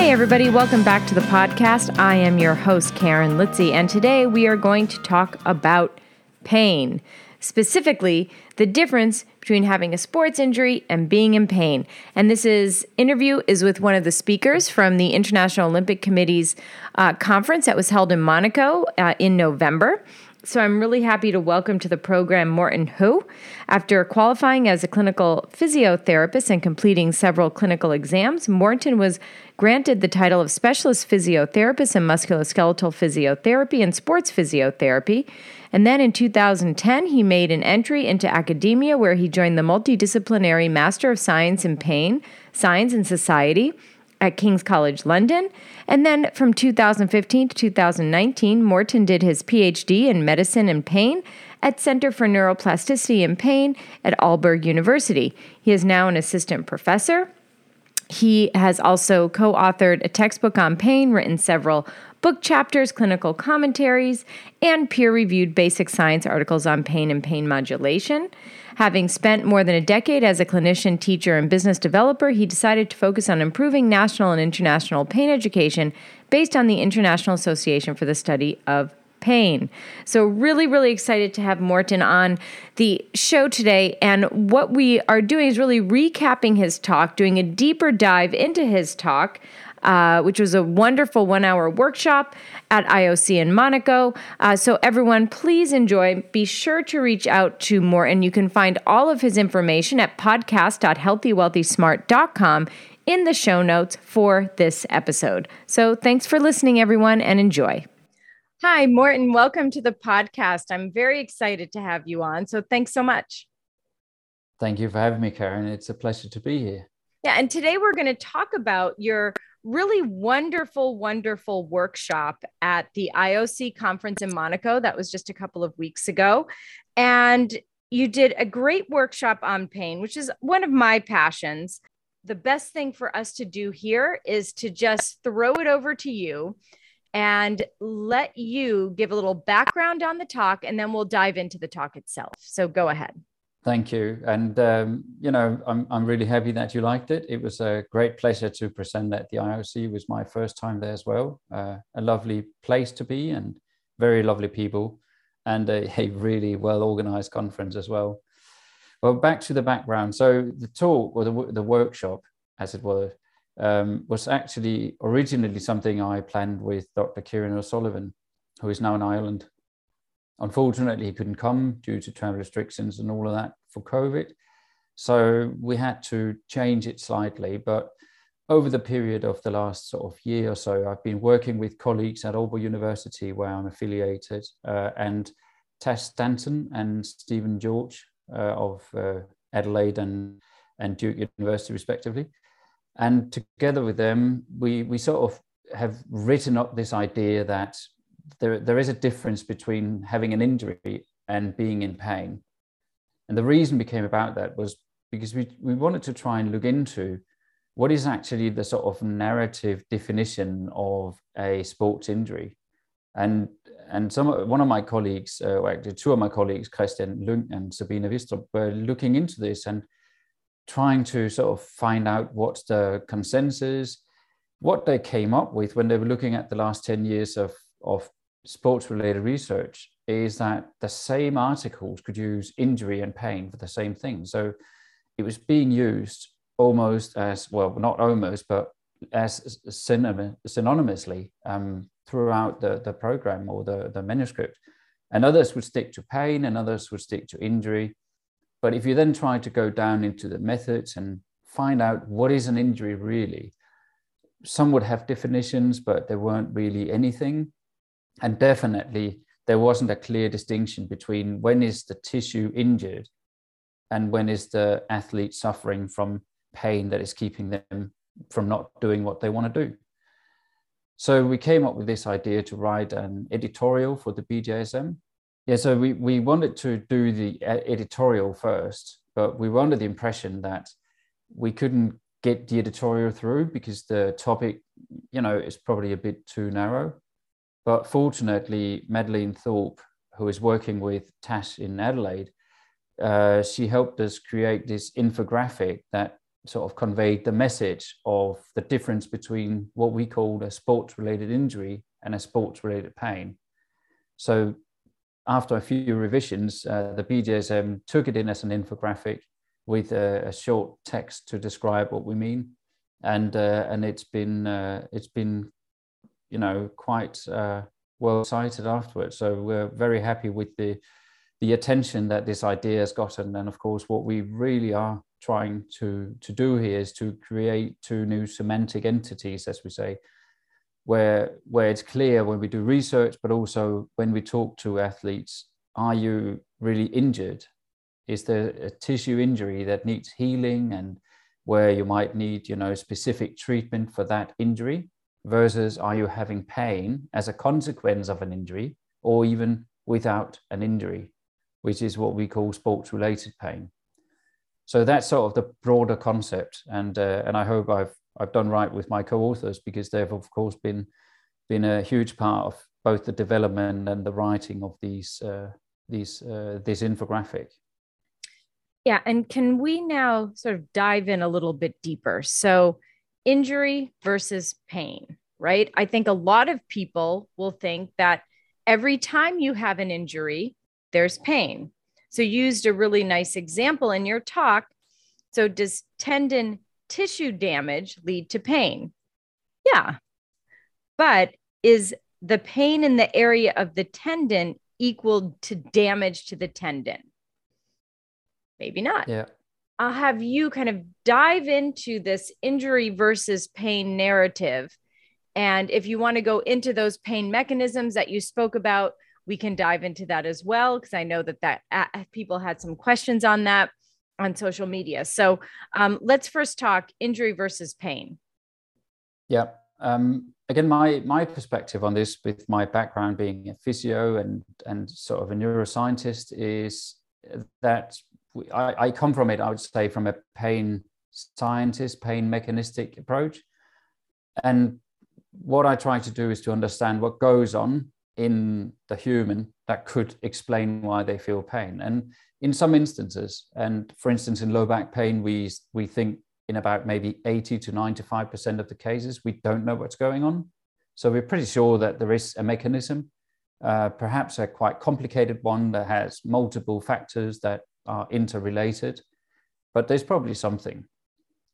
Hey, everybody, welcome back to the podcast. I am your host, Karen Litzy, and today we are going to talk about pain, specifically the difference between having a sports injury and being in pain. And this is interview is with one of the speakers from the International Olympic Committee's uh, conference that was held in Monaco uh, in November. So I'm really happy to welcome to the program Morten Høegh. After qualifying as a clinical physiotherapist and completing several clinical exams, Morten was granted the title of Specialist Physiotherapist in Musculoskeletal Physiotherapy and Sports Physiotherapy. And then in 2010, he made an entry into academia where he joined the multidisciplinary Master of Science in Pain, Science and Society at King's College London. And then from 2015 to 2019, Morten did his PhD in medicine and pain at Center for Neuroplasticity and Pain at Aalborg University. He is now an assistant professor. He has also co authored a textbook on pain, written several book chapters, clinical commentaries, and peer reviewed basic science articles on pain and pain modulation. Having spent more than a decade as a clinician, teacher, and business developer, he decided to focus on improving national and international pain education based on the International Association for the Study of Pain. So, really, really excited to have Morten on the show today. And what we are doing is really recapping his talk, doing a deeper dive into his talk uh, which was a wonderful one hour workshop at IOC in Monaco. Uh, so, everyone, please enjoy. Be sure to reach out to Morten. You can find all of his information at podcast.healthywealthysmart.com in the show notes for this episode. So, thanks for listening, everyone, and enjoy. Hi, Morten. Welcome to the podcast. I'm very excited to have you on. So, thanks so much. Thank you for having me, Karen. It's a pleasure to be here. Yeah, and today we're going to talk about your really wonderful, wonderful workshop at the IOC conference in Monaco. That was just a couple of weeks ago. And you did a great workshop on pain, which is one of my passions. The best thing for us to do here is to just throw it over to you and let you give a little background on the talk, and then we'll dive into the talk itself. So go ahead. Thank you. And, um, you know, I'm, I'm really happy that you liked it. It was a great pleasure to present at the IOC. It was my first time there as well. Uh, a lovely place to be and very lovely people and a, a really well organized conference as well. Well, back to the background. So the talk or the, the workshop, as it were, um, was actually originally something I planned with Dr. Kieran O'Sullivan, who is now in Ireland. Unfortunately, he couldn't come due to travel restrictions and all of that for COVID. So we had to change it slightly. But over the period of the last sort of year or so, I've been working with colleagues at Aalborg University, where I'm affiliated, uh, and Tash Stanton and Steven George uh, of uh, Adelaide and, and Duke University, respectively. And together with them, we, we sort of have written up this idea that there, there is a difference between having an injury and being in pain. And the reason we came about that was because we, we wanted to try and look into what is actually the sort of narrative definition of a sports injury. And, and some one of my colleagues, uh, actually two of my colleagues, Christian Lung and Sabine Wistrup, were looking into this and trying to sort of find out what's the consensus, what they came up with when they were looking at the last 10 years of, of sports related research is that the same articles could use injury and pain for the same thing. So it was being used almost as well, not almost, but as synonymously um, throughout the, the program or the, the manuscript. And others would stick to pain and others would stick to injury. But if you then try to go down into the methods and find out what is an injury really, some would have definitions, but there weren't really anything and definitely there wasn't a clear distinction between when is the tissue injured and when is the athlete suffering from pain that is keeping them from not doing what they want to do So we came up with this idea to write an editorial for the BJSM. Yeah, so we, we wanted to do the uh, editorial first, but we were under the impression that we couldn't get the editorial through because the topic, you know, is probably a bit too narrow. But fortunately, Madeleine Thorpe, who is working with Tash in Adelaide, uh, she helped us create this infographic that sort of conveyed the message of the difference between what we called a sports related injury and a sports related pain. So, after a few revisions, uh, the BJSM took it in as an infographic with a, a, short text to describe what we mean, and uh, and it's been uh, it's been you know quite uh, well cited afterwards. So we're very happy with the the attention that this idea has gotten, and of course, what we really are trying to to do here is to create two new semantic entities, as we say, where where it's clear when we do research, but also when we talk to athletes, are you really injured? Is there a tissue injury that needs healing and where you might need, you know, specific treatment for that injury? Versus are you having pain as a consequence of an injury or even without an injury, which is what we call sports related pain. So that's sort of the broader concept and uh, and i hope i've i've done right with my co-authors because they've of course been been a huge part of both the development and the writing of these uh, these uh, this infographic. Yeah and can we now sort of dive in a little bit deeper? So injury versus pain right i think a lot of people will think that every time you have an injury there's pain so, you used a really nice example in your talk. So, does tendon tissue damage lead to pain? Yeah. But is the pain in the area of the tendon equal to damage to the tendon? Maybe not. Yeah. I'll have you kind of dive into this injury versus pain narrative. And if you want to go into those pain mechanisms that you spoke about, we can dive into that as well because I know that that uh, people had some questions on that on social media. So um, let's first talk injury versus pain. Yeah. Um, again, my my perspective on this, with my background being a physio and and sort of a neuroscientist, is that I, I come from it. I would say from a pain scientist, pain mechanistic approach, and what I try to do is to understand what goes on in the human that could explain why they feel pain. And in some instances, and for instance, in low back pain, we, we think in about maybe 80 to 95% of the cases, we don't know what's going on. So we're pretty sure that there is a mechanism, uh, perhaps a quite complicated one that has multiple factors that are interrelated, but there's probably something.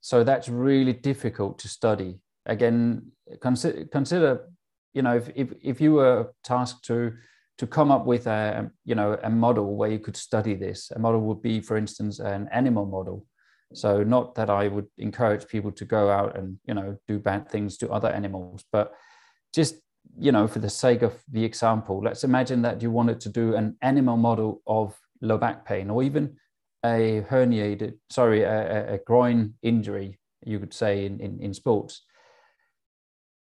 So that's really difficult to study. Again, consider, consider you know, if, if, if you were tasked to to come up with a you know a model where you could study this, a model would be, for instance, an animal model. So not that I would encourage people to go out and you know do bad things to other animals, but just you know for the sake of the example, let's imagine that you wanted to do an animal model of low back pain or even a herniated, sorry, a, a groin injury, you could say in, in, in sports.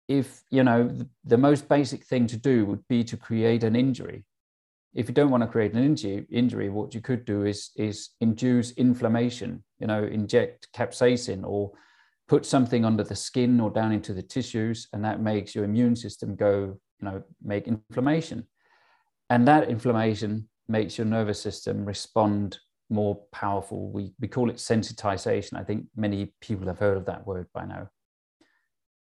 If you know the, the, most basic thing to do would be to create an injury. If you don't want to create an injury injury what you could do is is induce inflammation you know inject capsaicin or put something under the skin or down into the tissues and that makes your immune system go you know make inflammation. And that inflammation makes your nervous system respond more powerful we we call it sensitization i think many people have heard of that word by now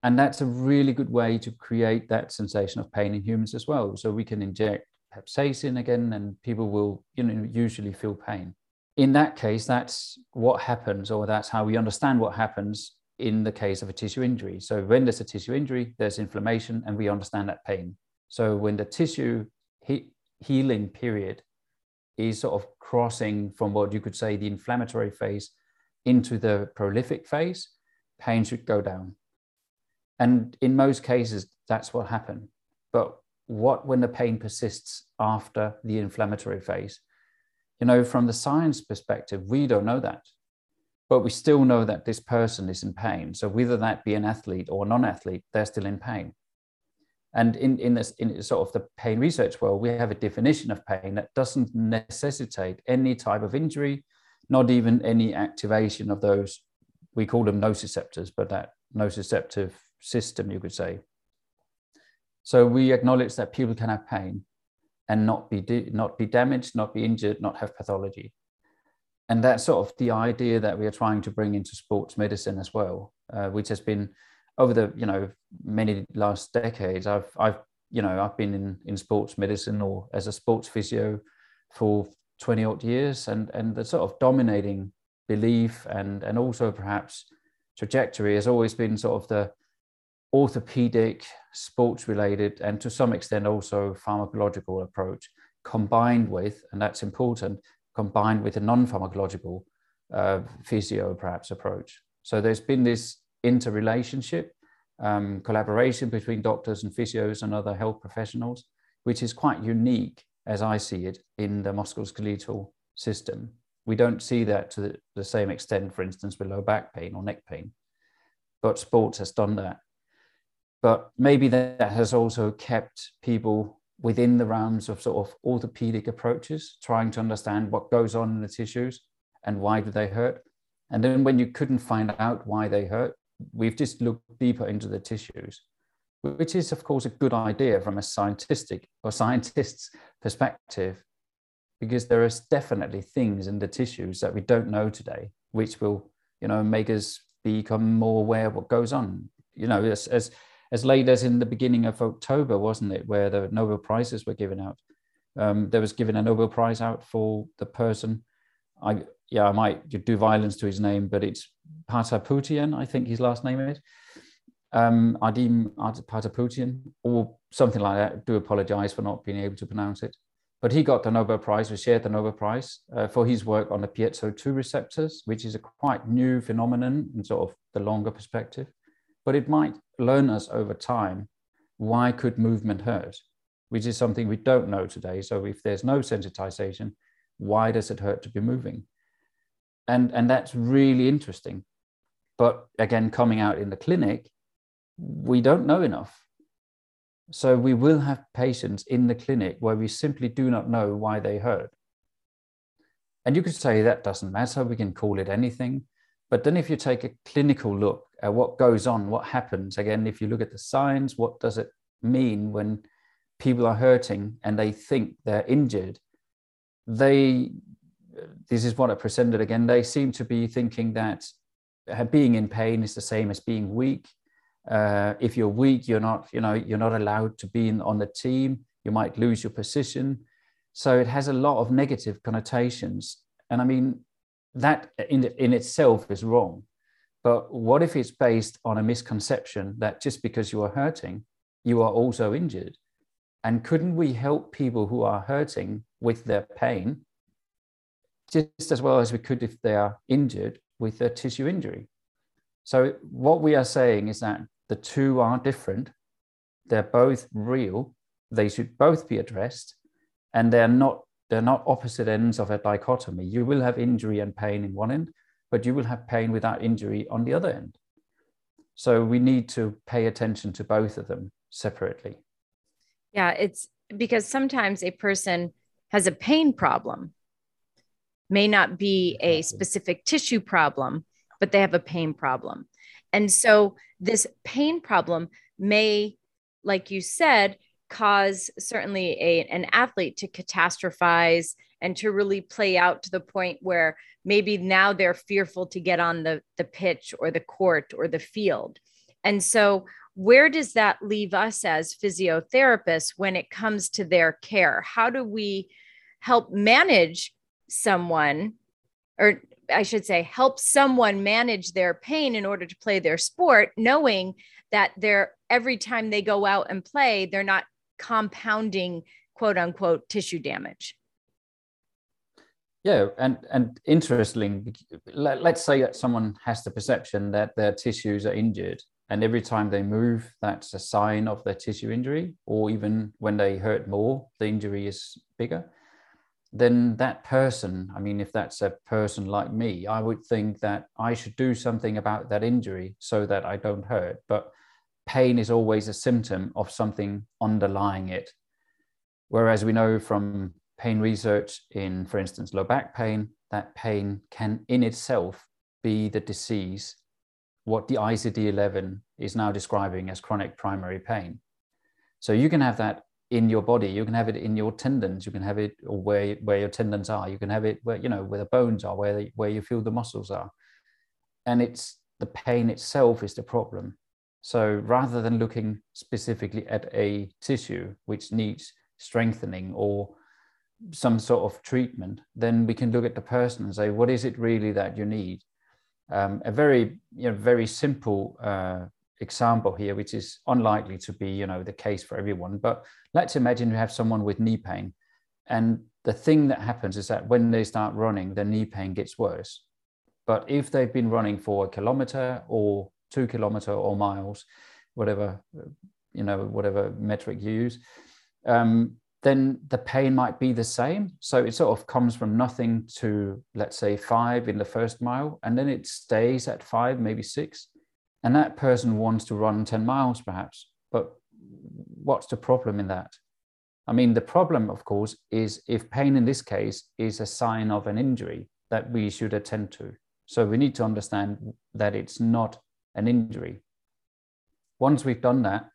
and that's a really good way to create that sensation of pain in humans as well. So we can inject capsaicin again, and people will, you know, usually feel pain. In that case, that's what happens, or that's how we understand what happens in the case of a tissue injury. So when there's a tissue injury, there's inflammation, and we understand that pain. So when the tissue he- healing period is sort of crossing from what you could say the inflammatory phase into the prolific phase, pain should go down. And in most cases, that's what happened. But what when the pain persists after the inflammatory phase? You know, from the science perspective, we don't know that. But we still know that this person is in pain. So whether that be an athlete or non athlete, they're still in pain. And in, in this in sort of the pain research world, we have a definition of pain that doesn't necessitate any type of injury, not even any activation of those, we call them nociceptors, but that nociceptive system, you could say. So we acknowledge that people can have pain and not be not be damaged, not be injured, not have pathology. And that's sort of the idea that we are trying to bring into sports medicine as well, uh, which has been over the you know many last decades. I've I've you know I've been in in sports medicine or as a sports physio for 20 odd years, and and the sort of dominating belief and and also perhaps trajectory has always been sort of the orthopedic, sports related, and to some extent also pharmacological approach combined with, and that's important, combined with a non pharmacological uh, physio perhaps approach. So there's been this interrelationship, um, collaboration between doctors and physios and other health professionals, which is quite unique as I see it in the musculoskeletal system. We don't see that to the, the same extent, for instance, with low back pain or neck pain, but sports has done that but maybe that has also kept people within the realms of sort of orthopedic approaches, trying to understand what goes on in the tissues and why do they hurt. And then when you couldn't find out why they hurt, we've just looked deeper into the tissues, which is of course a good idea from a scientific or scientist's perspective, because there is definitely things in the tissues that we don't know today, which will, you know, make us become more aware of what goes on. You know, as, as as late as in the beginning of October, wasn't it, where the Nobel Prizes were given out? Um, there was given a Nobel Prize out for the person. I yeah, I might do violence to his name, but it's Patapoutian, I think his last name is. Um, Ardem Patapoutian, or something like that. I do apologize for not being able to pronounce it. But he got the Nobel Prize, or shared the Nobel Prize uh, for his work on the piezo2 receptors, which is a quite new phenomenon in sort of the longer perspective but it might learn us over time why could movement hurt which is something we don't know today so if there's no sensitization why does it hurt to be moving and and that's really interesting but again coming out in the clinic we don't know enough so we will have patients in the clinic where we simply do not know why they hurt and you could say that doesn't matter we can call it anything but then if you take a clinical look at what goes on, what happens. Again, if you look at the signs, what does it mean when people are hurting and they think they're injured? They, this is what I presented again, they seem to be thinking that uh, being in pain is the same as being weak. Uh, if you're weak, you're not, you know, you're not allowed to be in, on the team. You might lose your position. So it has a lot of negative connotations. And I mean, that in, in itself is wrong but what if it's based on a misconception that just because you are hurting, you are also injured? And couldn't we help people who are hurting with their pain just as well as we could if they are injured with a tissue injury? So, what we are saying is that the two are different, they're both real, they should both be addressed, and they're not. They're not opposite ends of a dichotomy. You will have injury and pain in one end, but you will have pain without injury on the other end. So we need to pay attention to both of them separately. Yeah, it's because sometimes a person has a pain problem, may not be a specific tissue problem, but they have a pain problem. And so this pain problem may, like you said, cause certainly a, an athlete to catastrophize and to really play out to the point where maybe now they're fearful to get on the, the pitch or the court or the field. And so, where does that leave us as physiotherapists when it comes to their care? How do we help manage someone, or I should say, help someone manage their pain in order to play their sport, knowing that they're every time they go out and play, they're not compounding quote unquote tissue damage? Yeah, and and interesting. Let, let's say that someone has the perception that their tissues are injured, and every time they move, that's a sign of their tissue injury, or even when they hurt more, the injury is bigger. Then that person, I mean, if that's a person like me, I would think that I should do something about that injury so that I don't hurt. But pain is always a symptom of something underlying it. Whereas we know from pain research in, for instance, low back pain, that pain can in itself be the disease, what the ICD 11 is now describing as chronic primary pain. So you can have that in your body, you can have it in your tendons, you can have it or where, where your tendons are, you can have it where, you know, where the bones are, where, where you feel the muscles are. And it's the pain itself is the problem. So rather than looking specifically at a tissue which needs strengthening or some sort of treatment, then we can look at the person and say, what is it really that you need? Um, a very, you know, very simple uh, example here, which is unlikely to be, you know, the case for everyone. But let's imagine you have someone with knee pain, and the thing that happens is that when they start running, the knee pain gets worse. But if they've been running for a kilometer or two kilometer or miles, whatever, you know, whatever metric you use, um, then the pain might be the same. So it sort of comes from nothing to, let's say, five in the first mile, and then it stays at five, maybe six. And that person wants to run 10 miles perhaps. But what's the problem in that? I mean, the problem, of course, is if pain in this case is a sign of an injury that we should attend to. So we need to understand that it's not an injury. Once we've done that,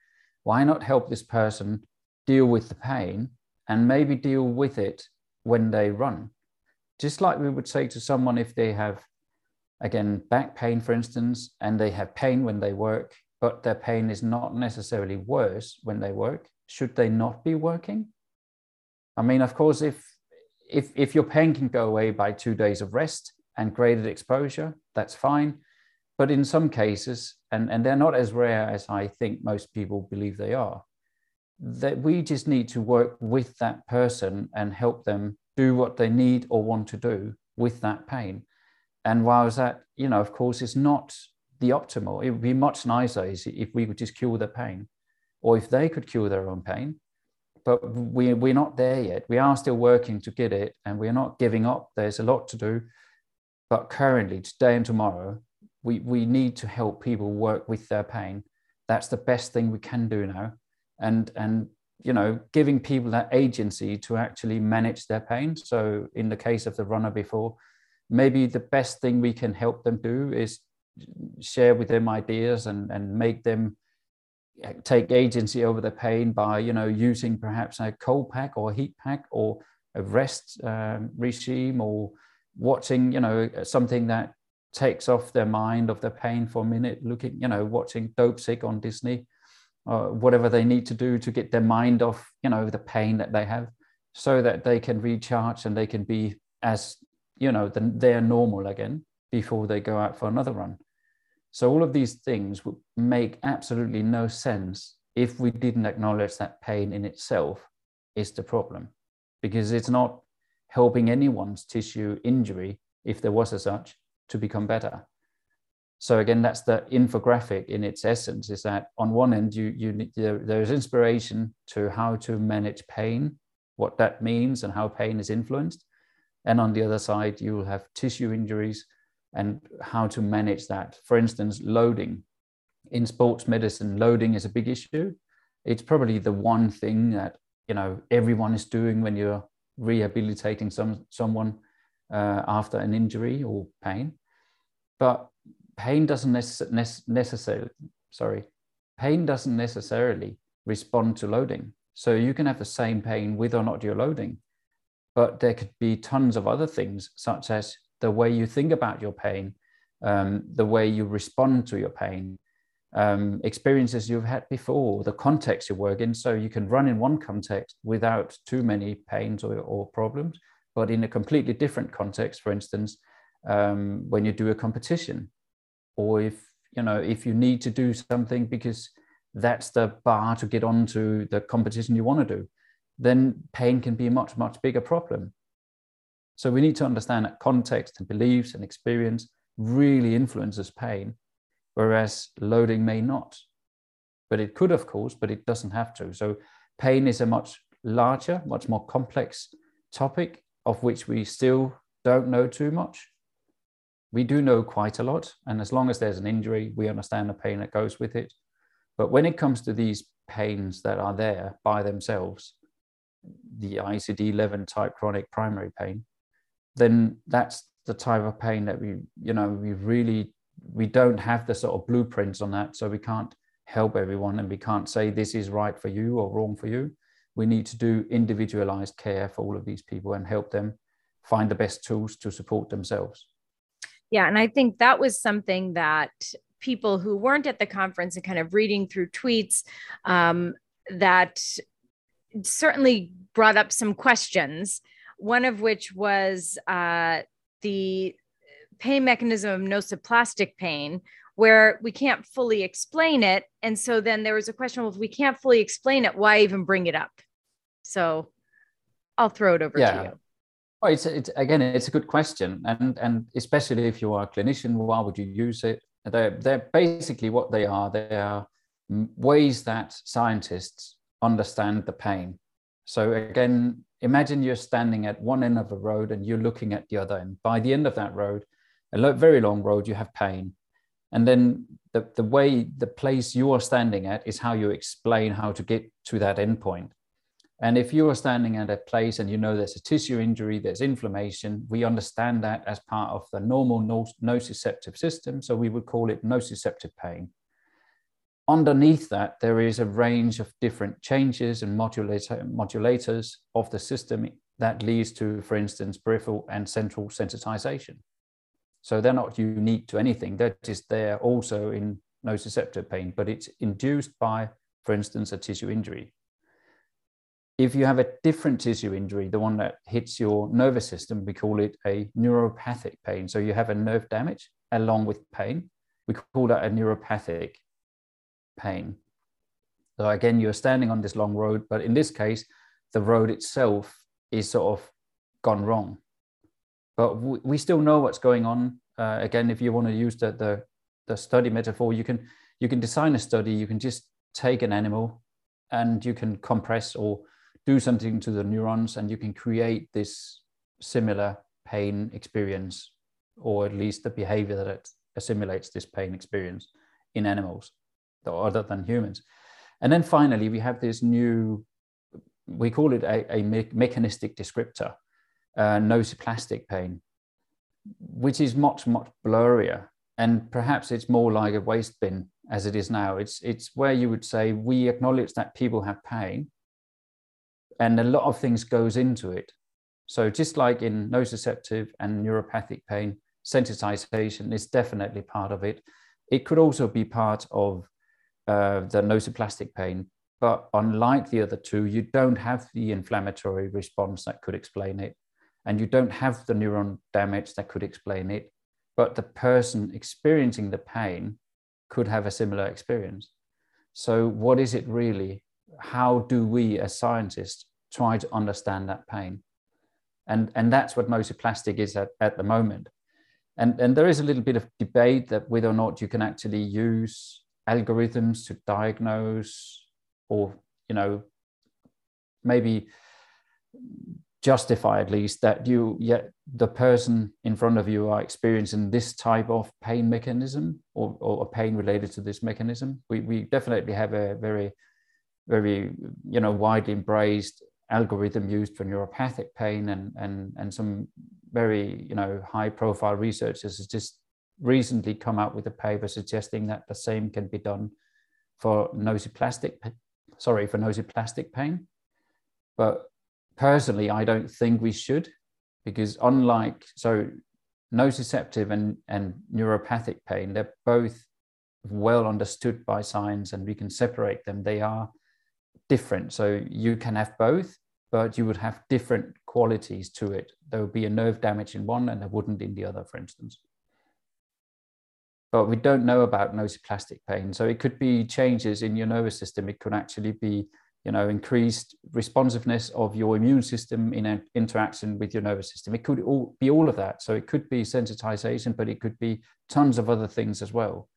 why not help this person deal with the pain and maybe deal with it when they run? Just like we would say to someone if they have, again, back pain, for instance, and they have pain when they work, but their pain is not necessarily worse when they work, should they not be working? I mean, of course, if if if your pain can go away by two days of rest, and graded exposure, that's fine. But in some cases, and, and they're not as rare as I think most people believe they are, that we just need to work with that person and help them do what they need or want to do with that pain. And while that, you know, of course, is not the optimal, it would be much nicer if we could just cure the pain or if they could cure their own pain. But we, we're not there yet. We are still working to get it and we're not giving up. There's a lot to do. But currently, today and tomorrow, we, we need to help people work with their pain. That's the best thing we can do now. And, and you know, giving people that agency to actually manage their pain. So, in the case of the runner before, maybe the best thing we can help them do is share with them ideas and, and make them take agency over the pain by you know using perhaps a cold pack or a heat pack or a rest um, regime or watching, you know, something that takes off their mind of the pain for a minute, looking, you know, watching Dopesick on Disney, or whatever they need to do to get their mind off, you know, the pain that they have, so that they can recharge and they can be as, you know, the, they're normal again before they go out for another run. So all of these things would make absolutely no sense if we didn't acknowledge that pain in itself is the problem, because it's not helping anyone's tissue injury, if there was a such, to become better. So again, that's the infographic in its essence. Is that on one end, you you there, there's inspiration to how to manage pain, what that means, and how pain is influenced, and on the other side, you have tissue injuries and how to manage that. For instance, loading. In sports medicine, loading is a big issue. It's probably the one thing that you know everyone is doing when you're rehabilitating some someone uh, after an injury or pain but pain doesn't necess- necessarily sorry pain doesn't necessarily respond to loading so you can have the same pain with or not you're loading but there could be tons of other things such as the way you think about your pain um, the way you respond to your pain um, experiences you've had before, the context you work in. So you can run in one context without too many pains or, or problems, but in a completely different context, for instance, um, when you do a competition, or if you know if you need to do something because that's the bar to get onto the competition you want to do, then pain can be a much much bigger problem. So we need to understand that context and beliefs and experience really influences pain whereas loading may not. But it could, of course, but it doesn't have to. So pain is a much larger, much more complex topic of which we still don't know too much. We do know quite a lot. And as long as there's an injury, we understand the pain that goes with it. But when it comes to these pains that are there by themselves, the ICD 11 type chronic primary pain, then that's the type of pain that we, you know, we really, we don't have the sort of blueprints on that. So we can't help everyone and we can't say this is right for you or wrong for you. We need to do individualized care for all of these people and help them find the best tools to support themselves. Yeah. And I think that was something that people who weren't at the conference and kind of reading through tweets um, that certainly brought up some questions. One of which was uh, the pain mechanism of nociplastic pain, where we can't fully explain it. And so then there was a question well, if we can't fully explain it, why even bring it up? So I'll throw it over yeah. to you. Well, it's, it's again, it's a good question, and and especially if you are a clinician, why would you use it? They're they're basically what they are. They are ways that scientists understand the pain. So again, imagine you're standing at one end of a road and you're looking at the other end. By the end of that road, a very long road, you have pain. And then the, the way, the place you are standing at is how you explain how to get to that endpoint. And if you are standing at a place and you know there's a tissue injury, there's inflammation, we understand that as part of the normal nociceptive system. So we would call it nociceptive pain. Underneath that, there is a range of different changes and modulator, modulators of the system that leads to, for instance, peripheral and central sensitization. So they're not unique to anything. They're just there also in nociceptive pain, but it's induced by, for instance, a tissue injury if you have a different tissue injury, the one that hits your nervous system, we call it a neuropathic pain. So you have a nerve damage along with pain. We call that a neuropathic pain. So again, you're standing on this long road, but in this case, the road itself is sort of gone wrong. But we still know what's going on. Uh, again, if you want to use the, the the study metaphor, you can you can design a study. You can just take an animal, and you can compress or do something to the neurons and you can create this similar pain experience or at least the behavior that it assimilates this pain experience in animals other than humans and then finally we have this new we call it a, a me- mechanistic descriptor uh, nociplastic pain which is much much blurrier and perhaps it's more like a waste bin as it is now it's it's where you would say we acknowledge that people have pain and a lot of things goes into it. So just like in nociceptive and neuropathic pain, sensitization is definitely part of it. It could also be part of uh, the nociplastic pain, but unlike the other two, you don't have the inflammatory response that could explain it, and you don't have the neuron damage that could explain it. But the person experiencing the pain could have a similar experience. So, what is it really? How do we, as scientists, try to understand that pain. And, and that's what nociplastic is at, at the moment. And, and there is a little bit of debate that whether or not you can actually use algorithms to diagnose or, you know, maybe justify at least that you yet the person in front of you are experiencing this type of pain mechanism or, or a pain related to this mechanism. We, we definitely have a very very you know widely embraced algorithm used for neuropathic pain and, and, and some very you know high profile researchers. Has just recently come out with a paper suggesting that the same can be done for nociplastic sorry for nociplastic pain but personally i don't think we should because unlike so nociceptive and, and neuropathic pain they're both well understood by science and we can separate them they are different. So you can have both, but you would have different qualities to it. There would be a nerve damage in one and there wouldn't in the other, for instance. But we don't know about nociplastic pain. So it could be changes in your nervous system. It could actually be, you know, increased responsiveness of your immune system in an interaction with your nervous system. It could all be all of that. So it could be sensitization, but it could be tons of other things as well.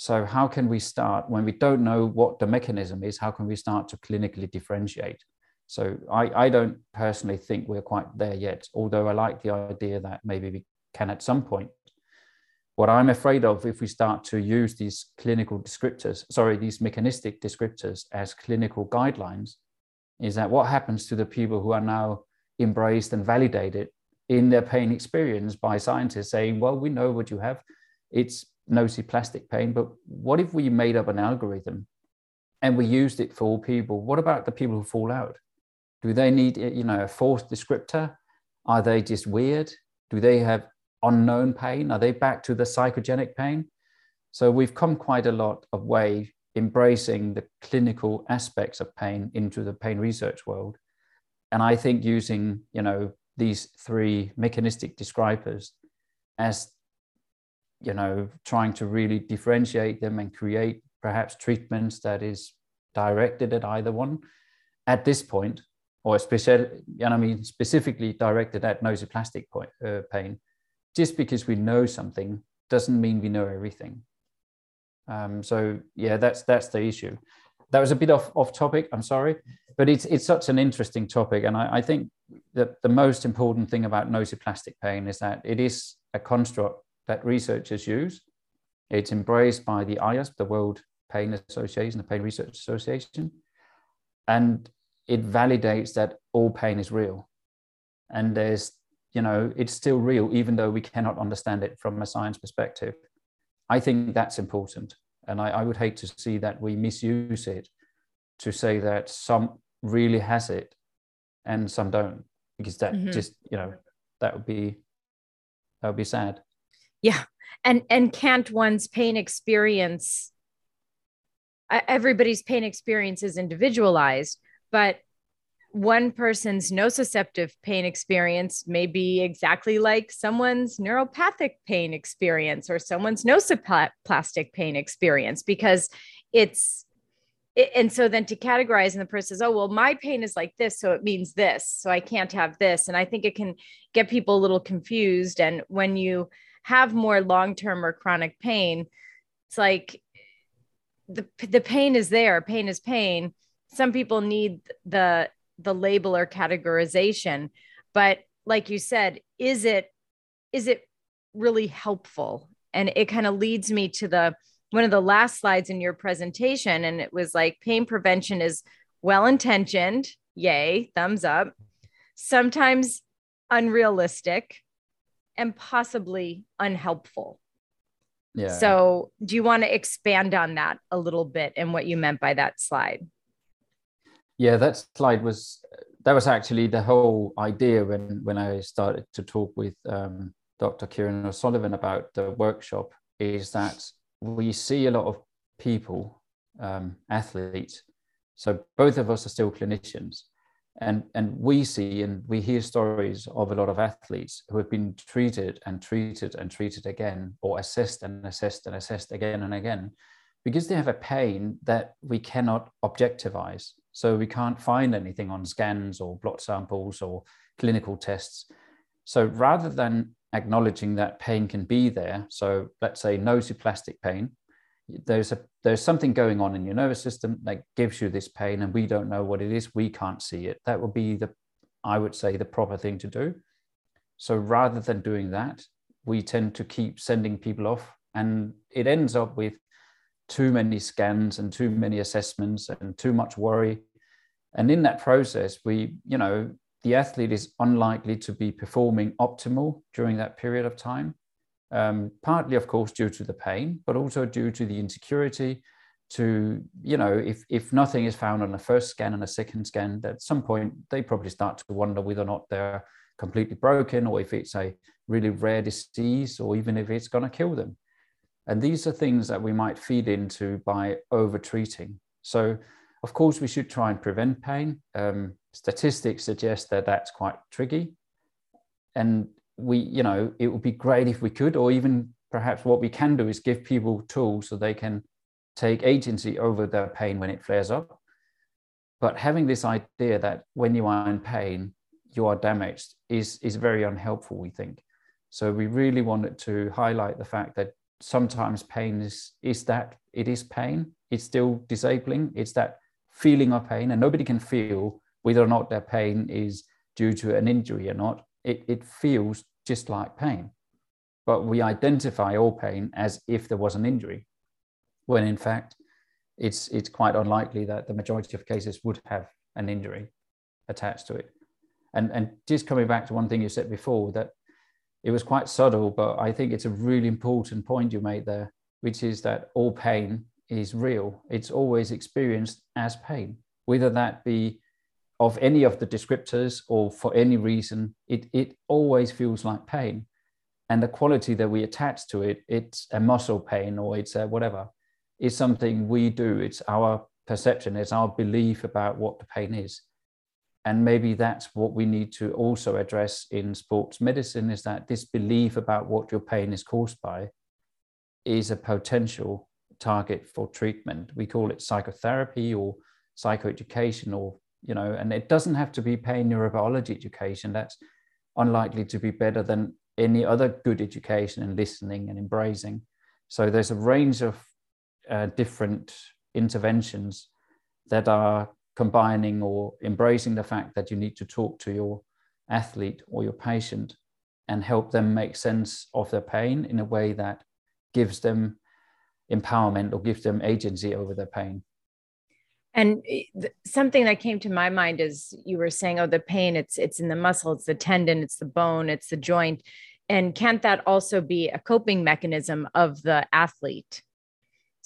So, how can we start when we don't know what the mechanism is? How can we start to clinically differentiate? So, I, I don't personally think we're quite there yet, although I like the idea that maybe we can at some point. What I'm afraid of if we start to use these clinical descriptors, sorry, these mechanistic descriptors as clinical guidelines, is that what happens to the people who are now embraced and validated in their pain experience by scientists saying, well, we know what you have. It's nociplastic pain, but what if we made up an algorithm and we used it for all people? What about the people who fall out? Do they need, you know, a forced descriptor? Are they just weird? Do they have unknown pain? Are they back to the psychogenic pain? So we've come quite a lot of way embracing the clinical aspects of pain into the pain research world. And I think using, you know, these three mechanistic describers as, you know, trying to really differentiate them and create perhaps treatments that is directed at either one at this point, or especially, and I mean specifically directed at nociplastic point, uh, pain, just because we know something doesn't mean we know everything. Um, so yeah, that's that's the issue. That was a bit off, off topic. I'm sorry, but it's it's such an interesting topic, and I, I think that the most important thing about nociplastic pain is that it is a construct that researchers use. It's embraced by the IASP, the World Pain Association, the Pain Research Association, and it validates that all pain is real. And there's you know, it's still real, even though we cannot understand it from a science perspective. I think that's important. And I, I would hate to see that we misuse it to say that some really has it and some don't, because that mm-hmm. just, you know, that would be that would be sad. Yeah. And and can't one's pain experience everybody's pain experience is individualized, but one person's nociceptive pain experience may be exactly like someone's neuropathic pain experience or someone's nociplastic pain experience because it's and so then to categorize and the person says oh well my pain is like this so it means this so i can't have this. And i think it can get people a little confused. And when you have more long-term or chronic pain it's like the the pain is there pain is pain. Some people need the the label or categorization. But like you said is it is it really helpful? And it kind of leads me to the one of the last slides in your presentation and it was like pain prevention is well intentioned yay thumbs up sometimes unrealistic and possibly unhelpful. Yeah. So do you want to expand on that a little bit and what you meant by that slide yeah, that slide was that was actually the whole idea when when I started to talk with um, Dr. Kieran O'Sullivan about the workshop. Is that we see a lot of people, um, athletes. So both of us are still clinicians, and and we see and we hear stories of a lot of athletes who have been treated and treated and treated again, or assessed and assessed and assessed again and again, because they have a pain that we cannot objectivize so we can't find anything on scans or blood samples or clinical tests. So rather than acknowledging that pain can be there, so let's say nociplastic pain, there's a there's something going on in your nervous system that gives you this pain and we don't know what it is, we can't see it. That would be the I would say the proper thing to do. So rather than doing that, we tend to keep sending people off and it ends up with too many scans and too many assessments and too much worry. And in that process, we, you know, the athlete is unlikely to be performing optimal during that period of time. Um, partly, of course, due to the pain, but also due to the insecurity. To you know, if if nothing is found on the first scan and a second scan, at some point they probably start to wonder whether or not they're completely broken, or if it's a really rare disease, or even if it's going to kill them. And these are things that we might feed into by over treating. So, of course, we should try and prevent pain. Um, statistics suggest that that's quite tricky. And we, you know, it would be great if we could, or even perhaps what we can do is give people tools so they can take agency over their pain when it flares up. But having this idea that when you are in pain, you are damaged is, is very unhelpful, we think. So we really wanted to highlight the fact that sometimes pain is is that it is pain. It's still disabling. It's that feeling of pain and nobody can feel whether or not their pain is due to an injury or not. It, it feels just like pain. But we identify all pain as if there was an injury, when in fact, it's it's quite unlikely that the majority of cases would have an injury attached to it. And and just coming back to one thing you said before, that it was quite subtle, but I think it's a really important point you made there, which is that all pain is real. It's always experienced as pain, whether that be of any of the descriptors or for any reason, it, it always feels like pain. And the quality that we attach to it, it's a muscle pain or it's a whatever, is something we do. It's our perception, it's our belief about what the pain is. And maybe that's what we need to also address in sports medicine is that this belief about what your pain is caused by is a potential target for treatment. We call it psychotherapy or psychoeducation or you know, and it doesn't have to be pain neurobiology education. That's unlikely to be better than any other good education in listening and embracing. So there's a range of uh, different interventions that are combining or embracing the fact that you need to talk to your athlete or your patient and help them make sense of their pain in a way that gives them empowerment or gives them agency over their pain. And eh, something that came to my mind is you were saying, oh, the pain, it's it's in the muscle, it's the tendon, it's the bone, it's the joint. And can't that also be a coping mechanism of the athlete?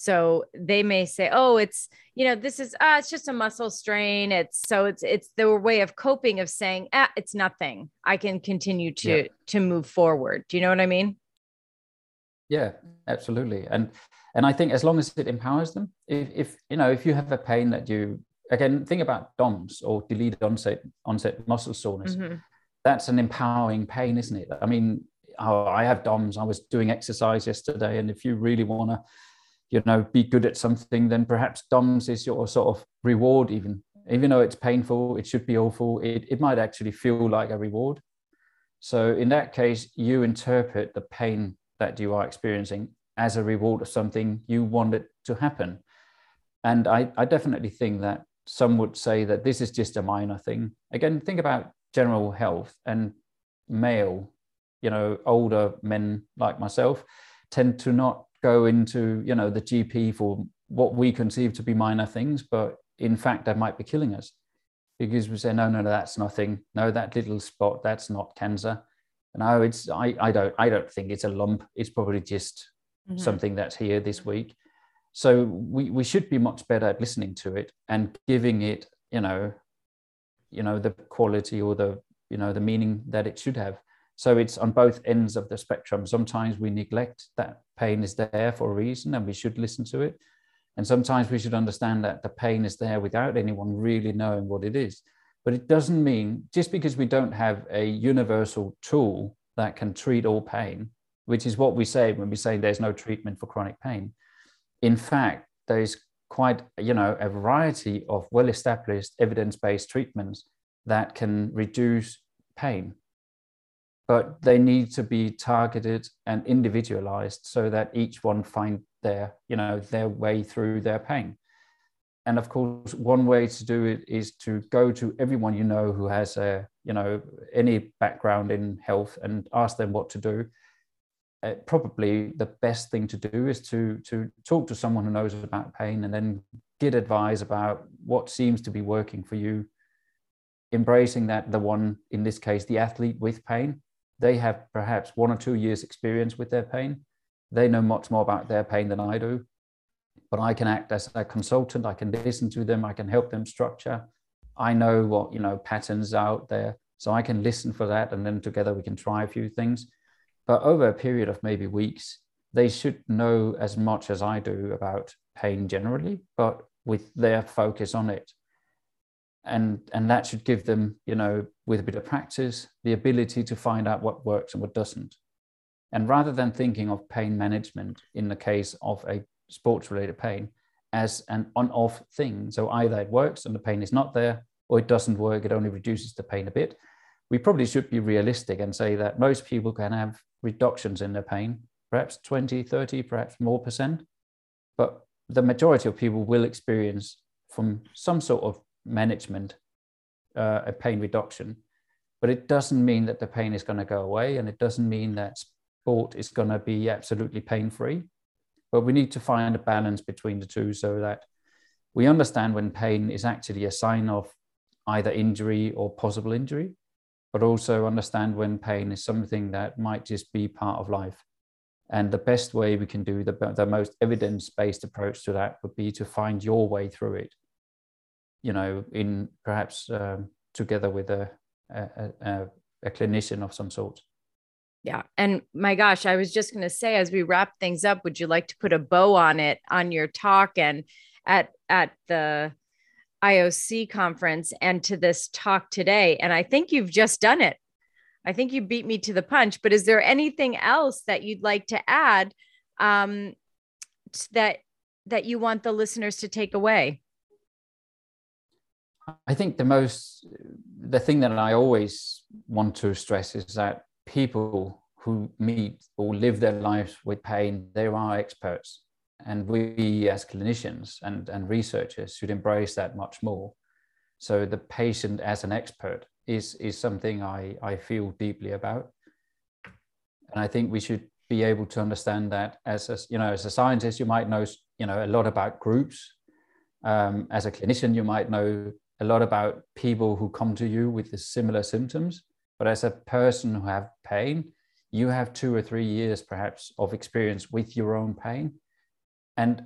So they may say, oh, it's, you know, this is ah, it's just a muscle strain. It's so it's it's their way of coping of saying, ah, it's nothing. I can continue to yeah. to move forward. Do you know what I mean? Yeah, absolutely. And and I think as long as it empowers them, if, if you know, if you have a pain that you again think about DOMS or delayed onset onset muscle soreness, mm-hmm. that's an empowering pain, isn't it? I mean, oh, I have DOMS. I was doing exercise yesterday, and if you really want to, you know, be good at something, then perhaps DOMS is your sort of reward. Even even though it's painful, it should be awful. It it might actually feel like a reward. So in that case, you interpret the pain that you are experiencing as a reward of something you wanted to happen. And I, I definitely think that some would say that this is just a minor thing. Again, think about general health and male, you know, older men like myself tend to not go into, you know, the GP for what we conceive to be minor things, but in fact, they might be killing us because we say, no, no, no, that's nothing. No, that little spot, that's not cancer. No, it's I, I don't I don't think it's a lump. It's probably just mm-hmm. something that's here this week. So we, we should be much better at listening to it and giving it, you know, you know, the quality or the, you know, the meaning that it should have. So it's on both ends of the spectrum. Sometimes we neglect that pain is there for a reason and we should listen to it. And sometimes we should understand that the pain is there without anyone really knowing what it is. But it doesn't mean just because we don't have a universal tool that can treat all pain, which is what we say when we say there's no treatment for chronic pain. In fact, there's quite you know a variety of well-established evidence-based treatments that can reduce pain but they need to be targeted and individualized so that each one find their you know their way through their pain. And of course one way to do it is to go to everyone you know who has a you know any background in health and ask them what to do. Uh, probably the best thing to do is to to talk to someone who knows about pain and then get advice about what seems to be working for you. Embracing that the one in this case the athlete with pain they have perhaps one or two years experience with their pain. They know much more about their pain than i do but i can act as a consultant. I can listen to them. I can help them structure. I know what you know patterns out there so i can listen for that and then together we can try a few things. But over a period of maybe weeks, they should know as much as I do about pain generally, but with their focus on it. And, and that should give them, you know, with a bit of practice, the ability to find out what works and what doesn't. And rather than thinking of pain management in the case of a sports related pain as an on off thing, so either it works and the pain is not there, or it doesn't work, it only reduces the pain a bit, we probably should be realistic and say that most people can have reductions in their pain, perhaps 20, 30, perhaps more percent. But the majority of people will experience from some sort of management uh, a pain reduction. But it doesn't mean that the pain is going to go away. And it doesn't mean that sport is going to be absolutely pain free. But we need to find a balance between the two so that we understand when pain is actually a sign of either injury or possible injury, but also understand when pain is something that might just be part of life. And the best way we can do the, the most evidence based approach to that would be to find your way through it, you know, in perhaps um, together with a, a, a, a clinician of some sort. Yeah. And my gosh, I was just going to say, as we wrap things up, would you like to put a bow on it on your talk and at, at the IOC conference and to this talk today? And I think you've just done it. I think you beat me to the punch, but is there anything else that you'd like to add um, that, that you want the listeners to take away? I think the most, the thing that I always want to stress is that people who meet or live their lives with pain, they are experts. And we as clinicians and, and researchers should embrace that much more. So the patient as an expert is, is something I, I feel deeply about. And I think we should be able to understand that as a, you know, as a scientist, you might know, you know, a lot about groups. Um, as a clinician, you might know a lot about people who come to you with the similar symptoms but as a person who have pain you have two or three years perhaps of experience with your own pain. And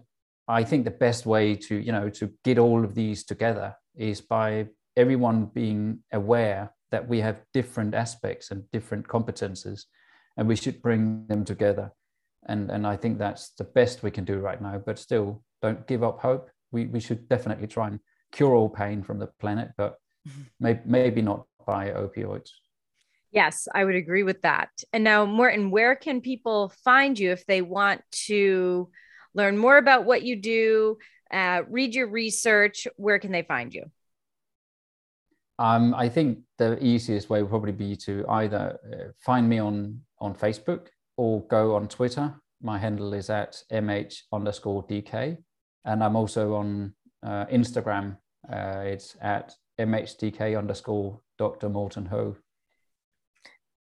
i think the best way to you know to get all of these together is by everyone being aware that we have different aspects and different competences and we should bring them together. And and i think that's the best we can do right now but still don't give up hope. We, we should definitely try and cure all pain from the planet but mm-hmm. may, maybe not by opioids Yes, I would agree with that. And now, Morten, where can people find you if they want to learn more about what you do, uh, read your research? Where can they find you? Um, I think the easiest way would probably be to either uh, find me on on Facebook or go on Twitter. My handle is at mh underscore dk, and I'm also on uh, Instagram. Uh, it's at mhdk underscore Dr. Morten Ho.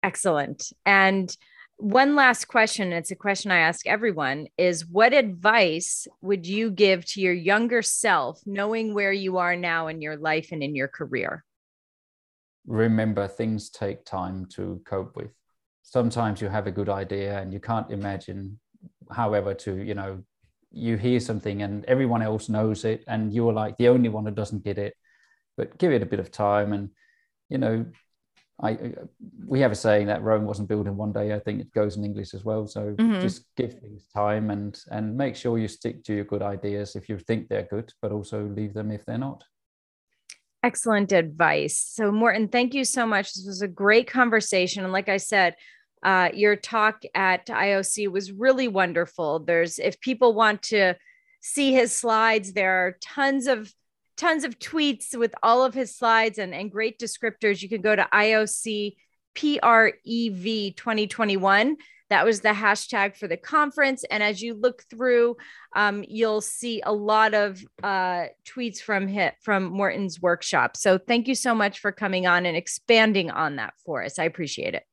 Excellent. And one last question, it's a question I ask everyone is what advice would you give to your younger self knowing where you are now in your life and in your career? Remember things take time to cope with. Sometimes you have a good idea and you can't imagine however to, you know, you hear something and everyone else knows it and you're like the only one who doesn't get it. But give it a bit of time and you know I we have a saying that Rome wasn't built in one day. I think it goes in English as well. So mm-hmm. just give things time and and make sure you stick to your good ideas if you think they're good, but also leave them if they're not. Excellent advice. So Morten thank you so much. This was a great conversation, and like I said. Uh, your talk at IOC was really wonderful. There's, if people want to see his slides, there are tons of tons of tweets with all of his slides and, and great descriptors. You can go to IOC PREV 2021. That was the hashtag for the conference. And as you look through, um, you'll see a lot of uh, tweets from hit from Morten's workshop. So thank you so much for coming on and expanding on that for us. I appreciate it.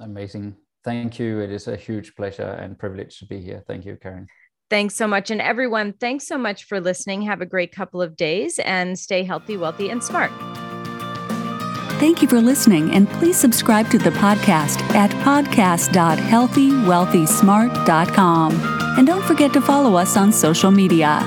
Amazing. Thank you. It is a huge pleasure and privilege to be here. Thank you, Karen. Thanks so much. And everyone, thanks so much for listening. Have a great couple of days and stay healthy, wealthy, and smart. Thank you for listening, and please subscribe to the podcast at podcast.healthywealthysmart.com. And don't forget to follow us on social media.